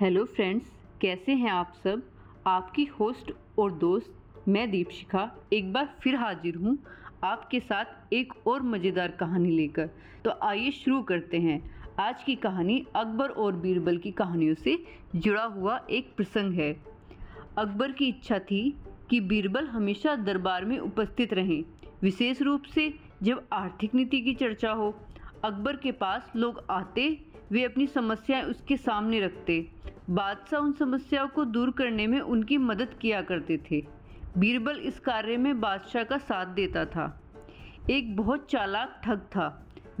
Hello friends, कैसे हैं आप सब? आपकी होस्ट और दोस्त, मैं दीपशिखा, एक बार फिर हाजिर हूँ आपके साथ एक और मज़ेदार कहानी लेकर। तो आइए शुरू करते हैं। आज की कहानी अकबर और बीरबल की कहानियों से जुड़ा हुआ एक प्रसंग है। अकबर की इच्छा थी कि बीरबल हमेशा दरबार में उपस्थित रहें, विशेष रूप से जब आर्थिक नीति की चर्चा हो। अकबर के पास लोग आते वे अपनी समस्याएँ उसके सामने रखते। बादशाह उन समस्याओं को दूर करने में उनकी मदद किया करते थे। बीरबल इस कार्य में बादशाह का साथ देता था। एक बहुत चालाक ठग था।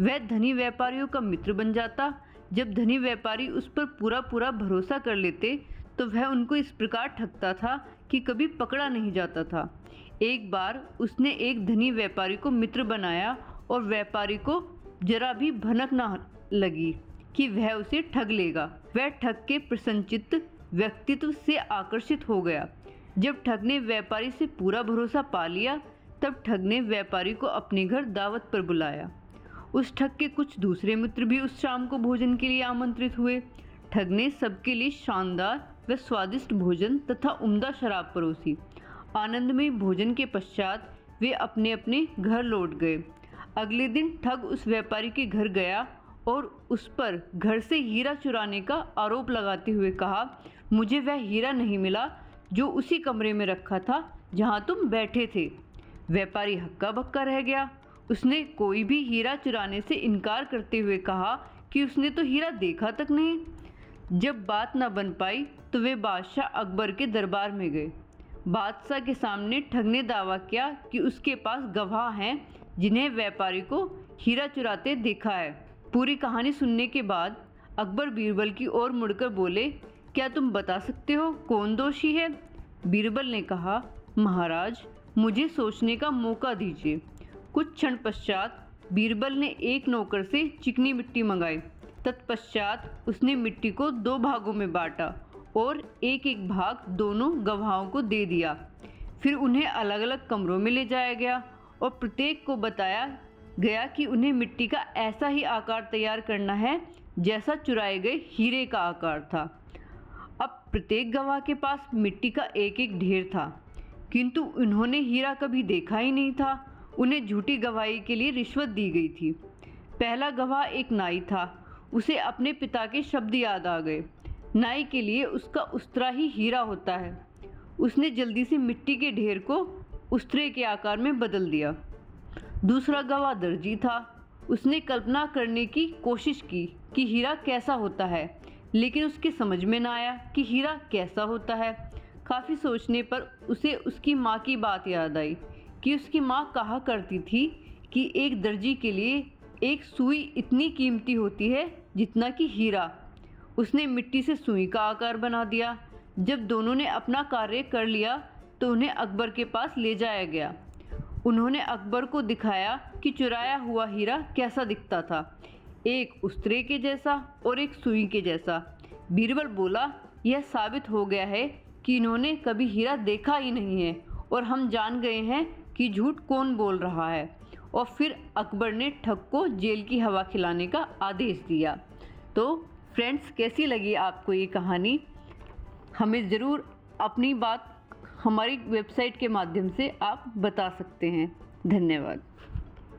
वह धनी व्यापारियों का मित्र बन जाता। जब धनी व्यापारी उस पर पूरा पूरा भरोसा कर लेते तो वह उनको इस प्रकार ठगता था कि कभी पकड़ा नहीं जाता था। एक बार उसने एक धनी व्यापारी को मित्र बनाया और व्यापारी को जरा भी भनक ना लगी। कि वह उसे ठग लेगा। वह ठग के प्रसन्नचित व्यक्तित्व से आकर्षित हो गया। जब ठग ने व्यापारी से पूरा भरोसा पा लिया, तब ठग ने व्यापारी को अपने घर दावत पर बुलाया। उस ठग के कुछ दूसरे मित्र भी उस शाम को भोजन के लिए आमंत्रित हुए। ठग ने सबके लिए शानदार व स्वादिष्ट भोजन तथा उम्दा शराब परोसी। आनंदमय भोजन के पश्चात वे अपने अपने घर लौट गए। अगले दिन ठग उस व्यापारी के घर गया और उस पर घर से हीरा चुराने का आरोप लगाते हुए कहा, मुझे वह हीरा नहीं मिला जो उसी कमरे में रखा था जहाँ तुम बैठे थे। व्यापारी हक्का बक्का रह गया। उसने कोई भी हीरा चुराने से इनकार करते हुए कहा कि उसने तो हीरा देखा तक नहीं। जब बात न बन पाई तो वे बादशाह अकबर के दरबार में गए। बादशाह के सामने ठग ने दावा किया कि उसके पास गवाह हैं जिन्हें व्यापारी को हीरा चुराते देखा है। पूरी कहानी सुनने के बाद अकबर बीरबल की ओर मुड़कर बोले, क्या तुम बता सकते हो कौन दोषी है? बीरबल ने कहा, महाराज, मुझे सोचने का मौका दीजिए। कुछ क्षण पश्चात बीरबल ने एक नौकर से चिकनी मिट्टी मंगाई। तत्पश्चात उसने मिट्टी को दो भागों में बांटा और एक एक भाग दोनों गवाहों को दे दिया। फिर उन्हें अलग अलग कमरों में ले जाया गया और प्रत्येक को बताया गया कि उन्हें मिट्टी का ऐसा ही आकार तैयार करना है जैसा चुराए गए हीरे का आकार था। अब प्रत्येक गवाह के पास मिट्टी का एक एक ढेर था, किंतु उन्होंने हीरा कभी देखा ही नहीं था। उन्हें झूठी गवाही के लिए रिश्वत दी गई थी। पहला गवाह एक नाई था, उसे अपने पिता के शब्द याद आ गए। नाई के लिए उसका उस्तरा ही हीरा होता है। उसने जल्दी से मिट्टी के ढेर को उस्तरे के आकार में बदल दिया। दूसरा गवाह दर्जी था। उसने कल्पना करने की कोशिश की कि हीरा कैसा होता है, लेकिन उसके समझ में ना आया कि हीरा कैसा होता है। काफ़ी सोचने पर उसे उसकी माँ की बात याद आई कि उसकी माँ कहा करती थी कि एक दर्जी के लिए एक सुई इतनी कीमती होती है जितना कि हीरा। उसने मिट्टी से सुई का आकार बना दिया। जब दोनों ने अपना कार्य कर लिया तो उन्हें अकबर के पास ले जाया गया। उन्होंने अकबर को दिखाया कि चुराया हुआ हीरा कैसा दिखता था। एक उस्तरे के जैसा और एक सुई के जैसा। बीरबल बोला, यह साबित हो गया है कि इन्होंने कभी हीरा देखा ही नहीं है और हम जान गए हैं कि झूठ कौन बोल रहा है। और फिर अकबर ने ठग को जेल की हवा खिलाने का आदेश दिया। तो फ्रेंड्स, कैसी लगी आपको ये कहानी? हमें ज़रूर अपनी बात हमारी वेबसाइट के माध्यम से आप बता सकते हैं। धन्यवाद।